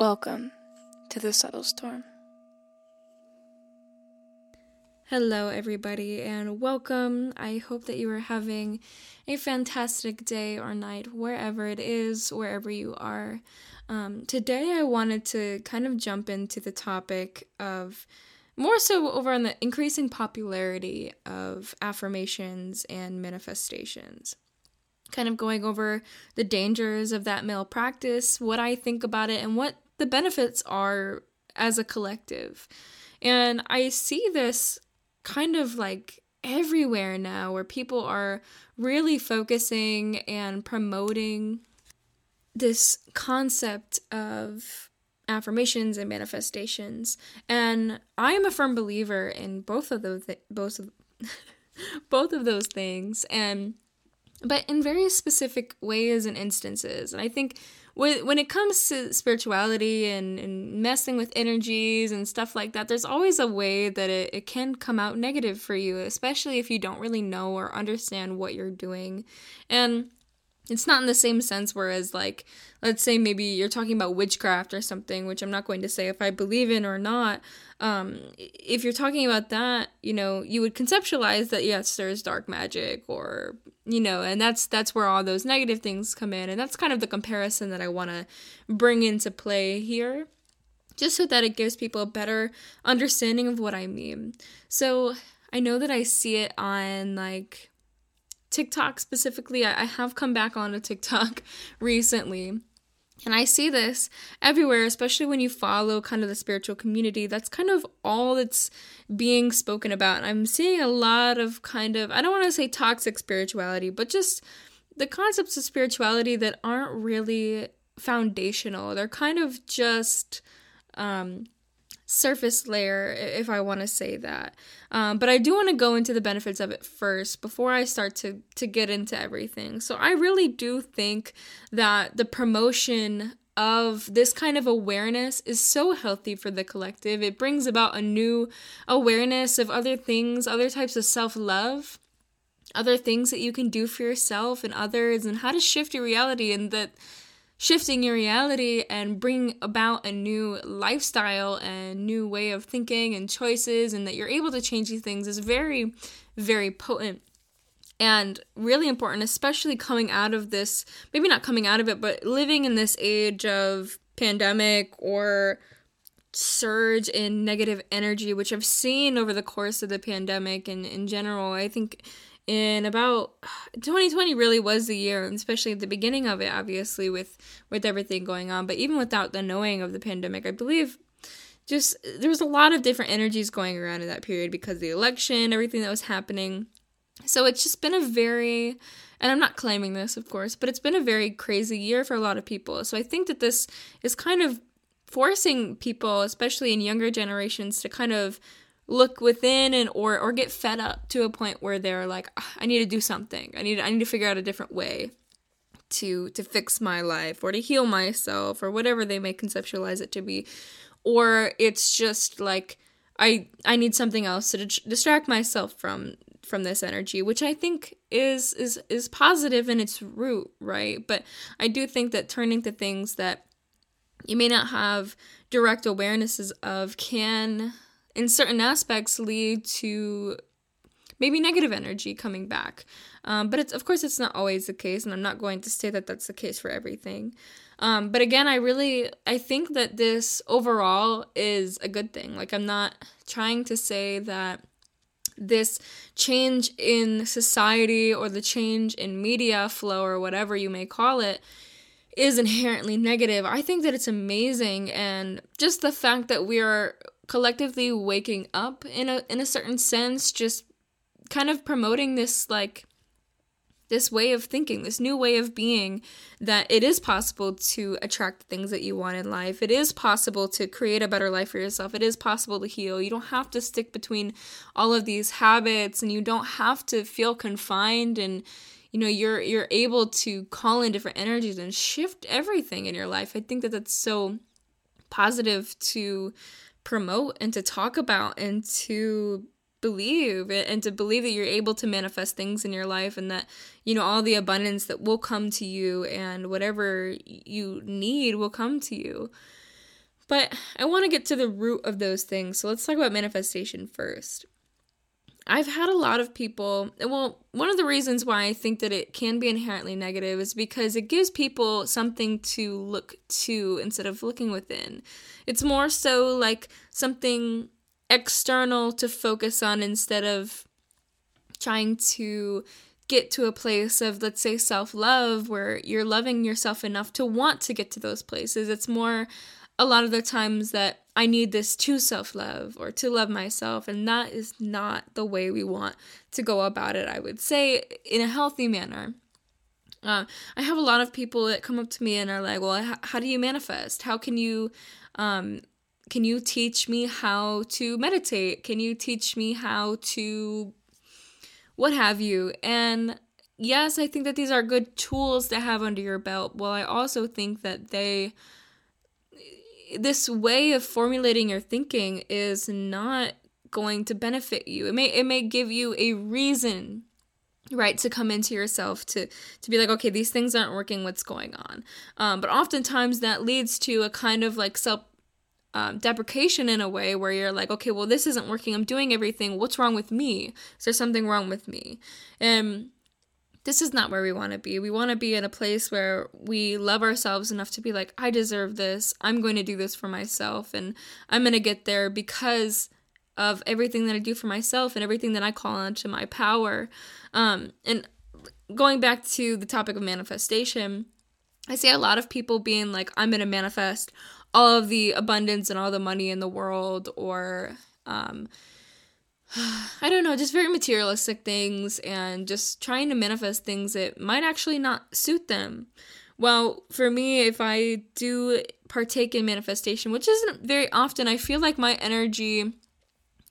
Welcome to the subtle storm. Hello, everybody, and welcome. I hope that you are having a fantastic day or night, wherever it is, wherever you are. Um, today, I wanted to kind of jump into the topic of more so over on the increasing popularity of affirmations and manifestations. Kind of going over the dangers of that male practice, what I think about it, and what the benefits are as a collective. And I see this kind of like everywhere now where people are really focusing and promoting this concept of affirmations and manifestations. And i am a firm believer in both of those th- both of both of those things. And but in very specific ways and instances. And i think when, it comes to spirituality and, and messing with energies and stuff like that, there's always a way that it, it can come out negative for you, especially if you don't really know or understand what you're doing. And it's not in the same sense whereas like let's say maybe you're talking about witchcraft or something which i'm not going to say if i believe in or not um, if you're talking about that you know you would conceptualize that yes there's dark magic or you know and that's that's where all those negative things come in and that's kind of the comparison that i want to bring into play here just so that it gives people a better understanding of what i mean. So i know that i see it on like TikTok specifically. I, have come back on a TikTok recently. And I see this everywhere, especially when you follow kind of the spiritual community. That's kind of all that's being spoken about. I'm seeing a lot of kind of, I don't want to say toxic spirituality, but just the concepts of spirituality that aren't really foundational. They're kind of just um, surface layer, if I want to say that. Um, but I do want to go into the benefits of it first before I start to to get into everything. So I really do think that the promotion of this kind of awareness is so healthy for the collective. It brings about a new awareness of other things, other types of self love, other things that you can do for yourself and others, and how to shift your reality, and that shifting your reality and bring about a new lifestyle and new way of thinking and choices and that you're able to change these things is very very potent and really important especially coming out of this maybe not coming out of it but living in this age of pandemic or surge in negative energy which i've seen over the course of the pandemic and in general. I think in about 2020 really was the year and especially at the beginning of it obviously with with everything going on but even without the knowing of the pandemic i believe just there was a lot of different energies going around in that period because the election everything that was happening. So it's just been a very and i'm not claiming this of course but it's been a very crazy year for a lot of people. So i think that this is kind of forcing people especially in younger generations to kind of look within and or or get fed up to a point where they're like ah, I need to do something. I need I need to figure out a different way to to fix my life or to heal myself or whatever they may conceptualize it to be. Or it's just like I I need something else to distract myself from from this energy, which I think is is is positive in its root, right? But I do think that turning to things that you may not have direct awarenesses of can in certain aspects lead to maybe negative energy coming back. Um, but it's of course it's not always the case, and I'm not going to say that that's the case for everything. Um, but again, I really I think that this overall is a good thing. Like I'm not trying to say that this change in society or the change in media flow or whatever you may call it is inherently negative. I think that it's amazing and just the fact that we are collectively waking up in a in a certain sense just kind of promoting this like this way of thinking, this new way of being, that it is possible to attract things that you want in life. It is possible to create a better life for yourself. It is possible to heal. You don't have to stick between all of these habits and you don't have to feel confined and you know you're you're able to call in different energies and shift everything in your life. I think that that's so positive to promote and to talk about and to believe and to believe that you're able to manifest things in your life and that you know all the abundance that will come to you and whatever you need will come to you But I want to get to the root of those things. So let's talk about manifestation first. I've had a lot of people, well, one of the reasons why I think that it can be inherently negative is because it gives people something to look to instead of looking within. It's more so like something external to focus on instead of trying to get to a place of let's say self-love where you're loving yourself enough to want to get to those places it's more a lot of the times that I need this to self love or to love myself, and that is not the way we want to go about it, I would say, in a healthy manner. Uh, I have a lot of people that come up to me and are like, "Well, h- how do you manifest? How can you, um, can you teach me how to meditate? Can you teach me how to, what have you?" And yes, I think that these are good tools to have under your belt. Well, I also think that they this way of formulating your thinking is not going to benefit you. It may it may give you a reason right to come into yourself to to be like okay these things aren't working what's going on? Um, but oftentimes that leads to a kind of like self um, deprecation in a way where you're like okay well this isn't working. I'm doing everything. What's wrong with me? Is there something wrong with me? And this is not where we want to be. We want to be in a place where we love ourselves enough to be like, I deserve this. I'm going to do this for myself. And I'm going to get there because of everything that I do for myself and everything that I call onto my power. Um, and going back to the topic of manifestation, I see a lot of people being like, I'm going to manifest all of the abundance and all the money in the world or, um, I don't know, just very materialistic things and just trying to manifest things that might actually not suit them. Well, for me, if I do partake in manifestation, which isn't very often, I feel like my energy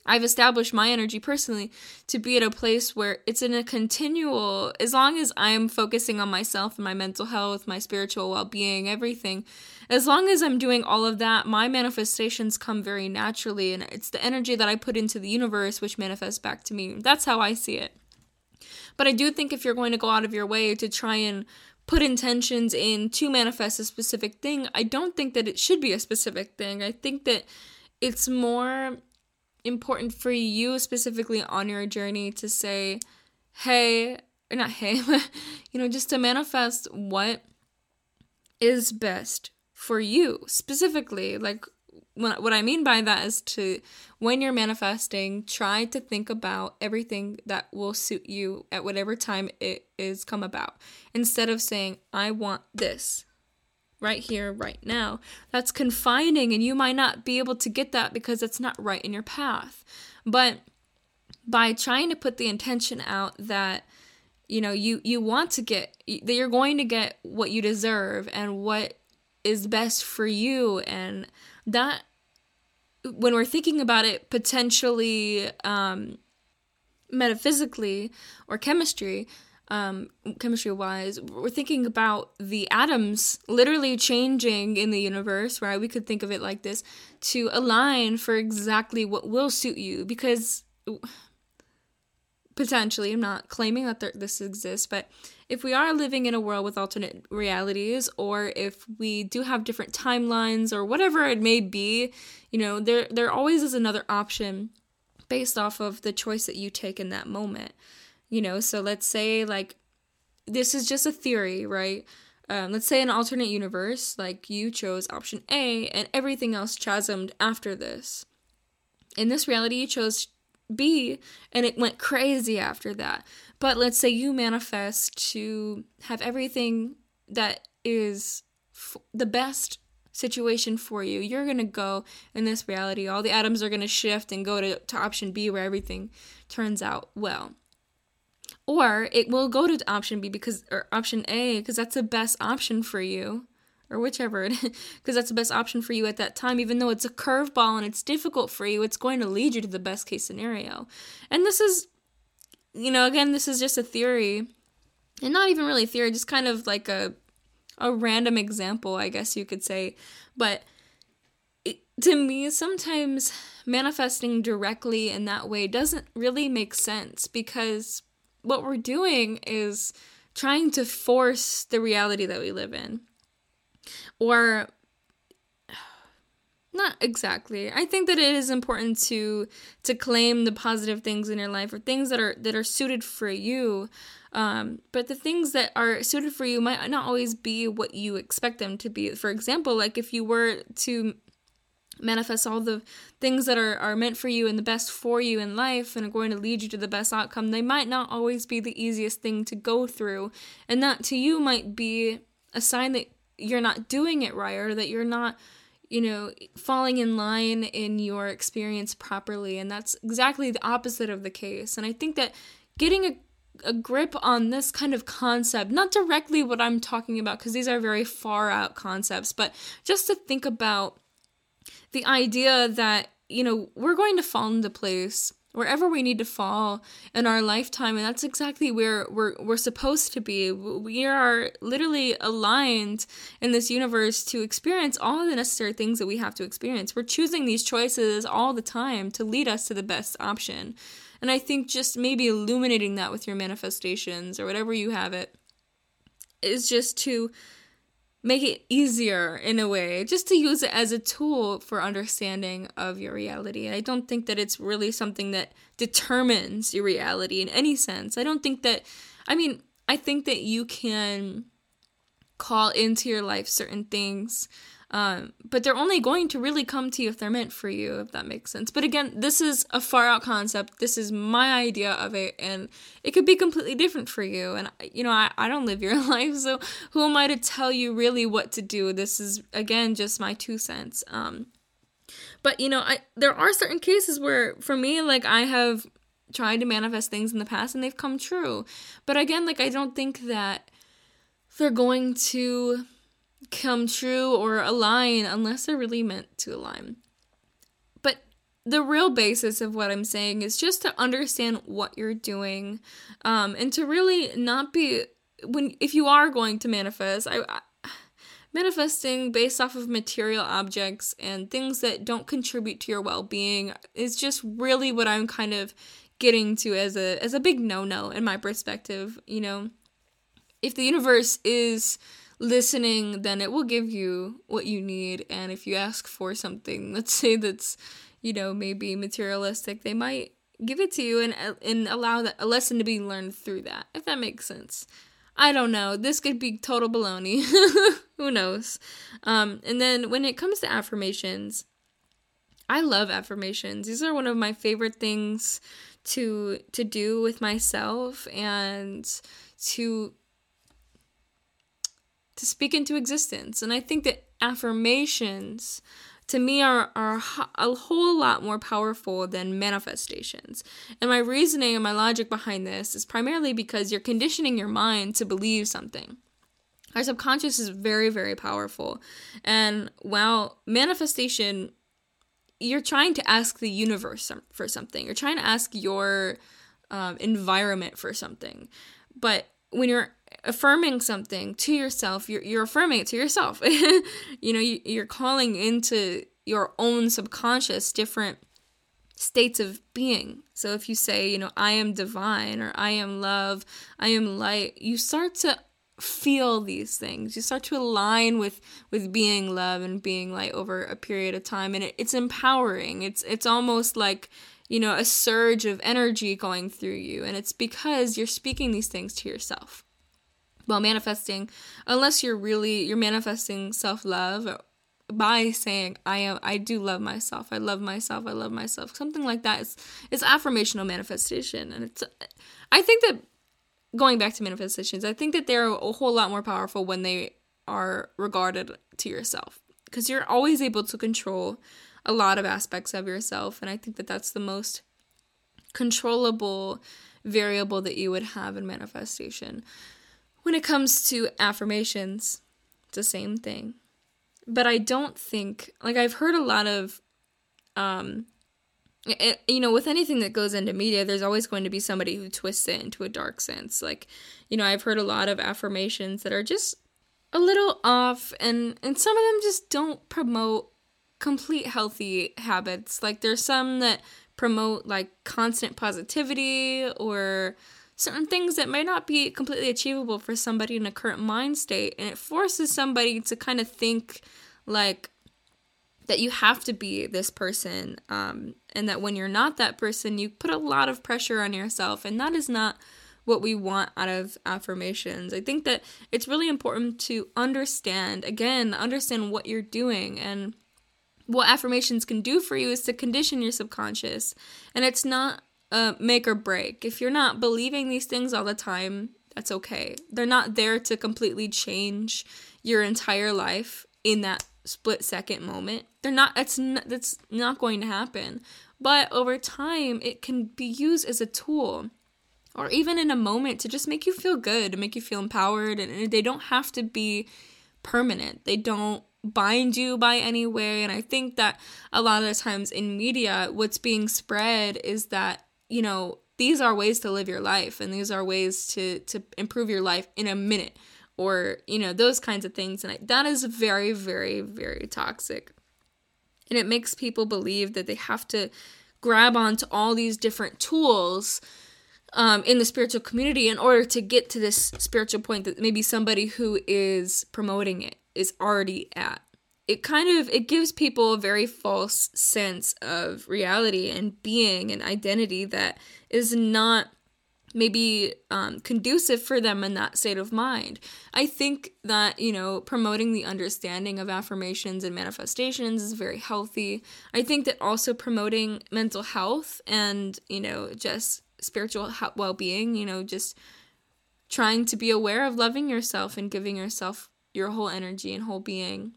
I've established my energy personally to be at a place where it's in a continual, as long as I'm focusing on myself and my mental health, my spiritual well being, everything, as long as I'm doing all of that, my manifestations come very naturally. And it's the energy that I put into the universe which manifests back to me. That's how I see it. But I do think if you're going to go out of your way to try and put intentions in to manifest a specific thing, I don't think that it should be a specific thing. I think that it's more important for you specifically on your journey to say, hey, or not hey, you know, just to manifest what is best for you specifically. Like, what I mean by that is to, when you're manifesting, try to think about everything that will suit you at whatever time it is come about. Instead of saying, I want this right here, right now. That's confining, and you might not be able to get that because it's not right in your path. But by trying to put the intention out that you know you you want to get that you're going to get what you deserve and what is best for you and that when we're thinking about it potentially um metaphysically or chemistry um, chemistry wise, we're thinking about the atoms literally changing in the universe, right? We could think of it like this to align for exactly what will suit you because potentially, I'm not claiming that there, this exists, but if we are living in a world with alternate realities, or if we do have different timelines, or whatever it may be, you know, there there always is another option based off of the choice that you take in that moment. You know, so let's say like this is just a theory, right? Um, let's say an alternate universe, like you chose option A and everything else chasmed after this. In this reality, you chose B and it went crazy after that. But let's say you manifest to have everything that is f- the best situation for you. You're going to go in this reality. All the atoms are going to shift and go to, to option B where everything turns out well or it will go to option B because or option A because that's the best option for you or whichever because that's the best option for you at that time even though it's a curveball and it's difficult for you it's going to lead you to the best case scenario and this is you know again this is just a theory and not even really theory just kind of like a a random example i guess you could say but it, to me sometimes manifesting directly in that way doesn't really make sense because what we're doing is trying to force the reality that we live in. Or not exactly. I think that it is important to to claim the positive things in your life or things that are that are suited for you. Um, but the things that are suited for you might not always be what you expect them to be. For example, like if you were to manifest all the things that are, are meant for you and the best for you in life and are going to lead you to the best outcome, they might not always be the easiest thing to go through. And that to you might be a sign that you're not doing it right or that you're not you know falling in line in your experience properly. And that's exactly the opposite of the case. And i think that getting a a grip on this kind of concept, not directly what I'm talking about, because these are very far out concepts, but just to think about the idea that, you know, we're going to fall into place wherever we need to fall in our lifetime and that's exactly where we're we're supposed to be. We are literally aligned in this universe to experience all the necessary things that we have to experience. We're choosing these choices all the time to lead us to the best option. And i think just maybe illuminating that with your manifestations or whatever you have it is just to make it easier in a way, just to use it as a tool for understanding of your reality. I don't think that it's really something that determines your reality in any sense. I don't think that, I mean, I think that you can call into your life certain things um, but they're only going to really come to you if they're meant for you, if that makes sense. But again, this is a far out concept. This is my idea of it, and it could be completely different for you. And, you know, I, I don't live your life, so who am I to tell you really what to do? This is, again, just my two cents. Um, but, you know, I there are certain cases where, for me, like, I have tried to manifest things in the past and they've come true. But again, like, I don't think that they're going to come true or align unless they're really meant to align. But the real basis of what I'm saying is just to understand what you're doing um, and to really not be when if you are going to manifest I, I manifesting based off of material objects and things that don't contribute to your well-being is just really what I'm kind of getting to as a as a big no-no in my perspective, you know. If the universe is listening, then it will give you what you need. And if you ask for something, let's say that's, you know, maybe materialistic, they might give it to you and and allow that a lesson to be learned through that. If that makes sense. I don't know. This could be total baloney. Who knows? Um, and then when it comes to affirmations, I love affirmations. These are one of my favorite things to to do with myself and to to speak into existence. And I think that affirmations to me are, are a whole lot more powerful than manifestations. And my reasoning and my logic behind this is primarily because you're conditioning your mind to believe something. Our subconscious is very, very powerful. And while manifestation, you're trying to ask the universe for something, you're trying to ask your um, environment for something. But when you're affirming something to yourself, you're, you're affirming it to yourself. you know, you, you're calling into your own subconscious different states of being. So if you say, you know, I am divine or I am love, I am light, you start to feel these things. You start to align with with being love and being light over a period of time and it, it's empowering. It's it's almost like you know, a surge of energy going through you. And it's because you're speaking these things to yourself. Well, manifesting, unless you're really, you're manifesting self love by saying, I am, I do love myself. I love myself. I love myself. Something like that is, is affirmational manifestation. And it's, I think that going back to manifestations, I think that they're a whole lot more powerful when they are regarded to yourself because you're always able to control a lot of aspects of yourself. And I think that that's the most controllable variable that you would have in manifestation. When it comes to affirmations, it's the same thing. But I don't think, like, I've heard a lot of, um, it, you know, with anything that goes into media, there's always going to be somebody who twists it into a dark sense. Like, you know, I've heard a lot of affirmations that are just a little off, and and some of them just don't promote complete healthy habits. Like there's some that promote like constant positivity or certain things that might not be completely achievable for somebody in a current mind state and it forces somebody to kind of think like that you have to be this person um, and that when you're not that person you put a lot of pressure on yourself and that is not what we want out of affirmations. I think that it's really important to understand again understand what you're doing and what affirmations can do for you is to condition your subconscious. And it's not a make or break if you're not believing these things all the time that's okay they're not there to completely change your entire life in that split second moment. They're not it's not, that's not going to happen. But over time it can be used as a tool or even in a moment to just make you feel good, to make you feel empowered and they don't have to be permanent. They don't bind you by any way and I think that a lot of the times in media what's being spread is that, you know, these are ways to live your life and these are ways to to improve your life in a minute or you know those kinds of things. And I, that is very very very toxic. And it makes people believe that they have to grab onto all these different tools um, in the spiritual community in order to get to this spiritual point that maybe somebody who is promoting it is already at it kind of it gives people a very false sense of reality and being and identity that is not maybe um, conducive for them in that state of mind. I think that, you know, promoting the understanding of affirmations and manifestations is very healthy. I think that also promoting mental health and, you know, just spiritual well being, you know, just trying to be aware of loving yourself and giving yourself your whole energy and whole being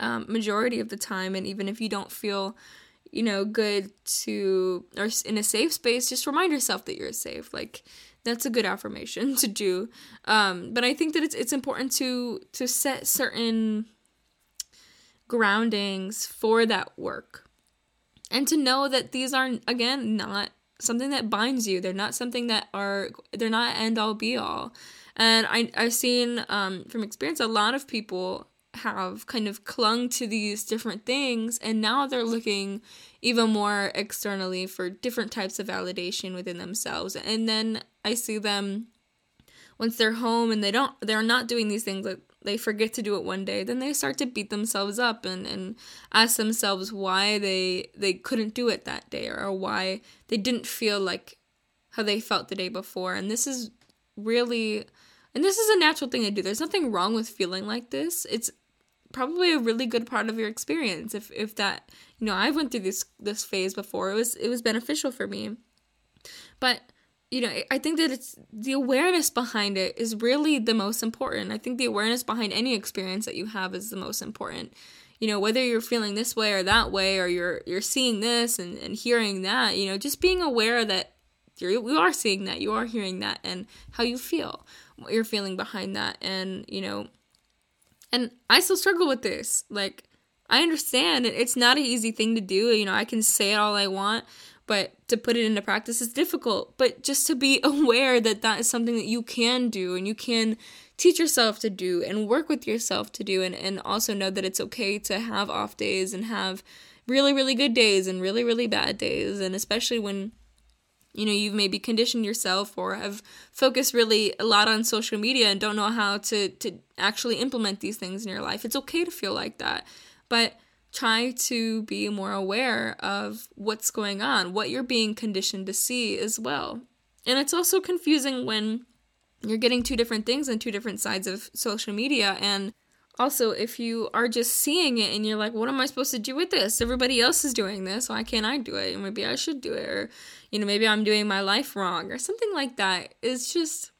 um, majority of the time. And even if you don't feel you know, good to, or in a safe space, just remind yourself that you're safe. Like, that's a good affirmation to do. Um, but I think that it's it's important to to set certain groundings for that work, and to know that these are again not something that binds you. They're not something that are they're not end all be all. And I I've seen um, from experience a lot of people have kind of clung to these different things and now they're looking even more externally for different types of validation within themselves. And then i see them once they're home and they don't they're not doing these things like they forget to do it one day then they start to beat themselves up and, and ask themselves why they they couldn't do it that day or why they didn't feel like how they felt the day before. And this is really and this is a natural thing to do. There's nothing wrong with feeling like this. It's probably a really good part of your experience if if that you know I went through this this phase before. It was it was beneficial for me. But you know I think that it's the awareness behind it is really the most important. I think the awareness behind any experience that you have is the most important. You know whether you're feeling this way or that way or you're you're seeing this and, and hearing that you know just being aware that you're you are seeing that you are hearing that and how you feel what you're feeling behind that. And you know and I still struggle with this. Like, I understand it's not an easy thing to do. You know, I can say it all I want, but to put it into practice is difficult. But just to be aware that that is something that you can do and you can teach yourself to do and work with yourself to do, and, and also know that it's okay to have off days and have really, really good days and really, really bad days. And especially when you know you've maybe conditioned yourself or have focused really a lot on social media and don't know how to to actually implement these things in your life it's okay to feel like that. But try to be more aware of what's going on what you're being conditioned to see as well. And it's also confusing when you're getting two different things on two different sides of social media and also, if you are just seeing it and you're like, what am I supposed to do with this? Everybody else is doing this. Why can't I do it? And maybe I should do it. Or, you know, maybe I'm doing my life wrong or something like that. It's just,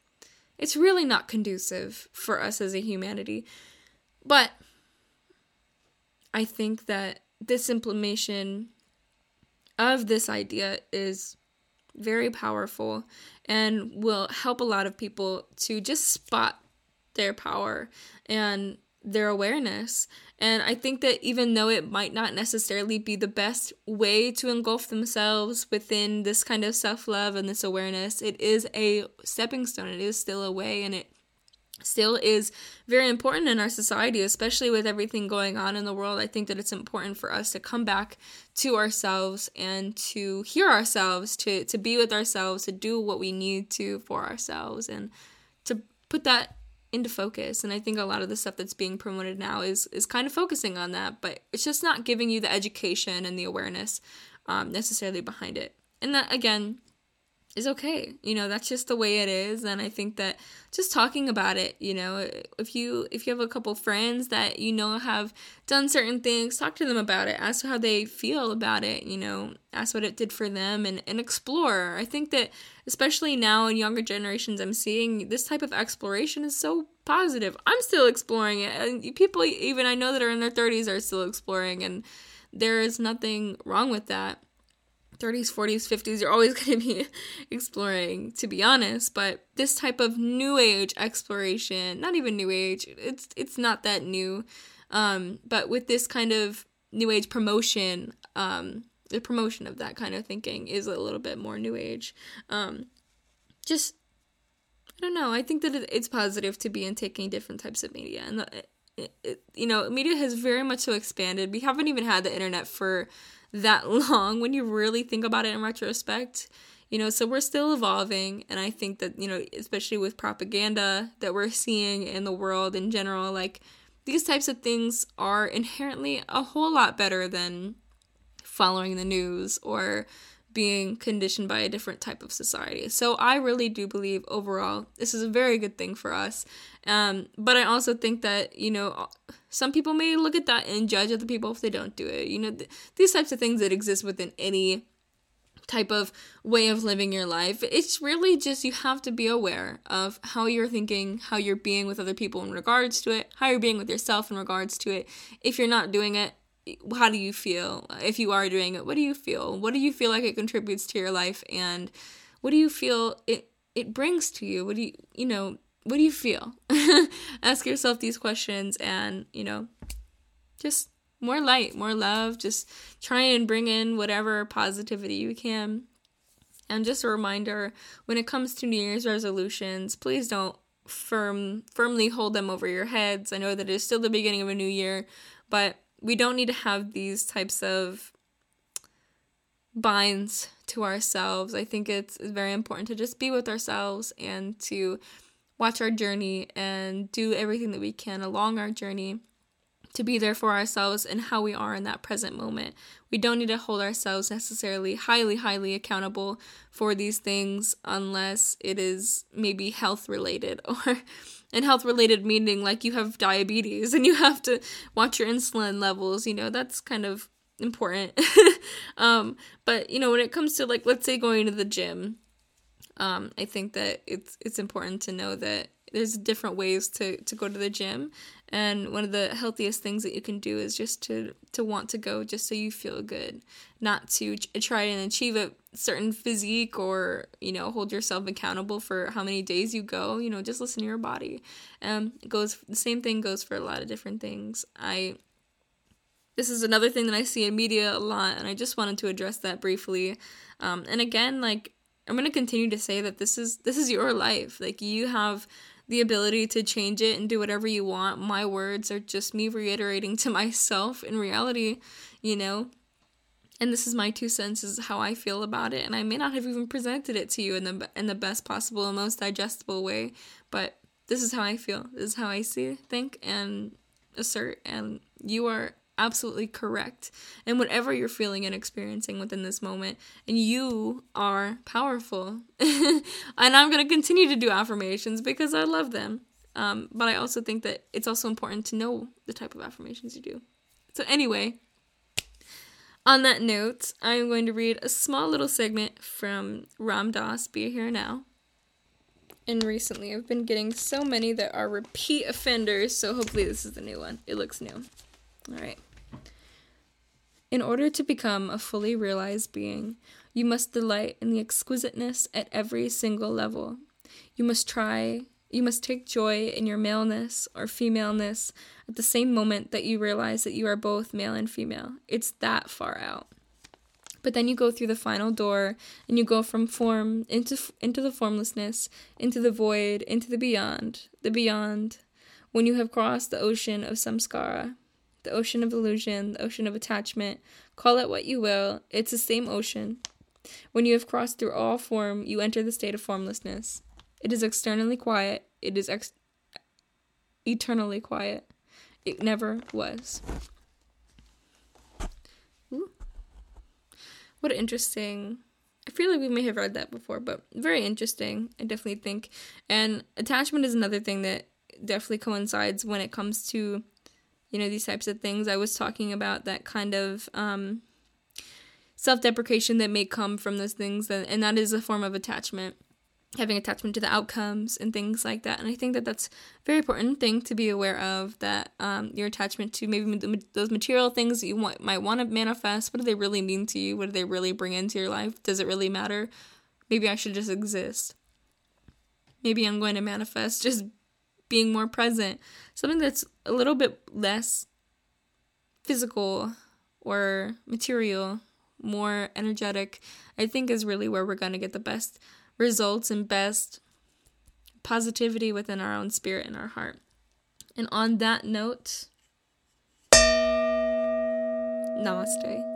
it's really not conducive for us as a humanity. But I think that this implementation of this idea is very powerful and will help a lot of people to just spot their power and their awareness. And I think that even though it might not necessarily be the best way to engulf themselves within this kind of self love and this awareness, it is a stepping stone. It is still a way, and it still is very important in our society, especially with everything going on in the world. I think that it's important for us to come back to ourselves and to hear ourselves, to, to be with ourselves, to do what we need to for ourselves, and to put that into focus and i think a lot of the stuff that's being promoted now is is kind of focusing on that but it's just not giving you the education and the awareness um, necessarily behind it. And that again is okay. You know, that's just the way it is and I think that just talking about it, you know, if you if you have a couple friends that you know have done certain things, talk to them about it, ask how they feel about it, you know, ask what it did for them and and explore. I think that especially now in younger generations I'm seeing this type of exploration is so positive. I'm still exploring it. And people even I know that are in their 30s are still exploring and there is nothing wrong with that 30s, 40s, 50s, you're always going to be exploring, to be honest. But this type of new age exploration, not even new age, it's it's not that new. Um, but with this kind of new age promotion, um, the promotion of that kind of thinking is a little bit more new age. Um, just I don't know. I think that it's positive to be in taking different types of media, and the, it, it, you know, media has very much so expanded. We haven't even had the internet for that long when you really think about it in retrospect. You know, so we're still evolving, and I think that, you know, especially with propaganda that we're seeing in the world in general, like these types of things are inherently a whole lot better than following the news or being conditioned by a different type of society. So I really do believe overall this is a very good thing for us. Um, but I also think that, you know, some people may look at that and judge other people if they don't do it. You know, th- these types of things that exist within any type of way of living your life. It's really just you have to be aware of how you're thinking, how you're being with other people in regards to it, how you're being with yourself in regards to it. If you're not doing it, how do you feel if you are doing it? What do you feel? What do you feel like it contributes to your life? And what do you feel it it brings to you? What do you you know what do you feel? Ask yourself these questions and you know just more light more love. Just try and bring in whatever positivity you can. And just a reminder when it comes to new year's resolutions please don't firm firmly hold them over your heads. I know that it's still the beginning of a new year but we don't need to have these types of binds to ourselves. I think it's very important to just be with ourselves and to watch our journey and do everything that we can along our journey to be there for ourselves and how we are in that present moment. We don't need to hold ourselves necessarily highly, highly accountable for these things unless it is maybe health related or and health related meaning like you have diabetes and you have to watch your insulin levels you know that's kind of important. Um but you know when it comes to like let's say going to the gym um i think that it's it's important to know that there's different ways to to go to the gym. And one of the healthiest things that you can do is just to to want to go just so you feel good not to try and achieve a certain physique or you know hold yourself accountable for how many days you go you know just listen to your body um it goes the same thing goes for a lot of different things i this is another thing that i see in media a lot and i just wanted to address that briefly um and again like i'm going to continue to say that this is this is your life like you have the ability to change it and do whatever you want. My words are just me reiterating to myself in reality, you know. And this is my two cents is how I feel about it, and I may not have even presented it to you in the in the best possible and most digestible way, but this is how I feel. This is how I see, think, and assert, and you are absolutely correct and whatever you're feeling and experiencing within this moment and you are powerful and i'm going to continue to do affirmations because i love them um, but i also think that it's also important to know the type of affirmations you do so anyway on that note i'm going to read a small little segment from ram dass be here now. And recently i've been getting so many that are repeat offenders so hopefully this is the new one. It looks new. All right. In order to become a fully realized being, you must delight in the exquisiteness at every single level. You must try, you must take joy in your maleness or femaleness at the same moment that you realize that you are both male and female. It's that far out. But then you go through the final door and you go from form into into the formlessness, into the void, into the beyond, the beyond, when you have crossed the ocean of samskara the ocean of illusion, the ocean of attachment. Call it what you will, it's the same ocean. When you have crossed through all form, you enter the state of formlessness. It is externally quiet, it is ex- eternally quiet. It never was. Ooh. What interesting. I feel like we may have read that before, but very interesting, I definitely think. And attachment is another thing that definitely coincides when it comes to, you know, these types of things. I was talking about that kind of um, self deprecation that may come from those things, that, and that is a form of attachment having attachment to the outcomes and things like that. And I think that that's a very important thing to be aware of that um, your attachment to maybe those material things you want, might want to manifest. What do they really mean to you? What do they really bring into your life? Does it really matter? Maybe I should just exist. Maybe I'm going to manifest just being more present. Something that's a little bit less physical or material, more energetic, I think is really where we're going to get the best results and best positivity within our own spirit and our heart. And on that note, namaste.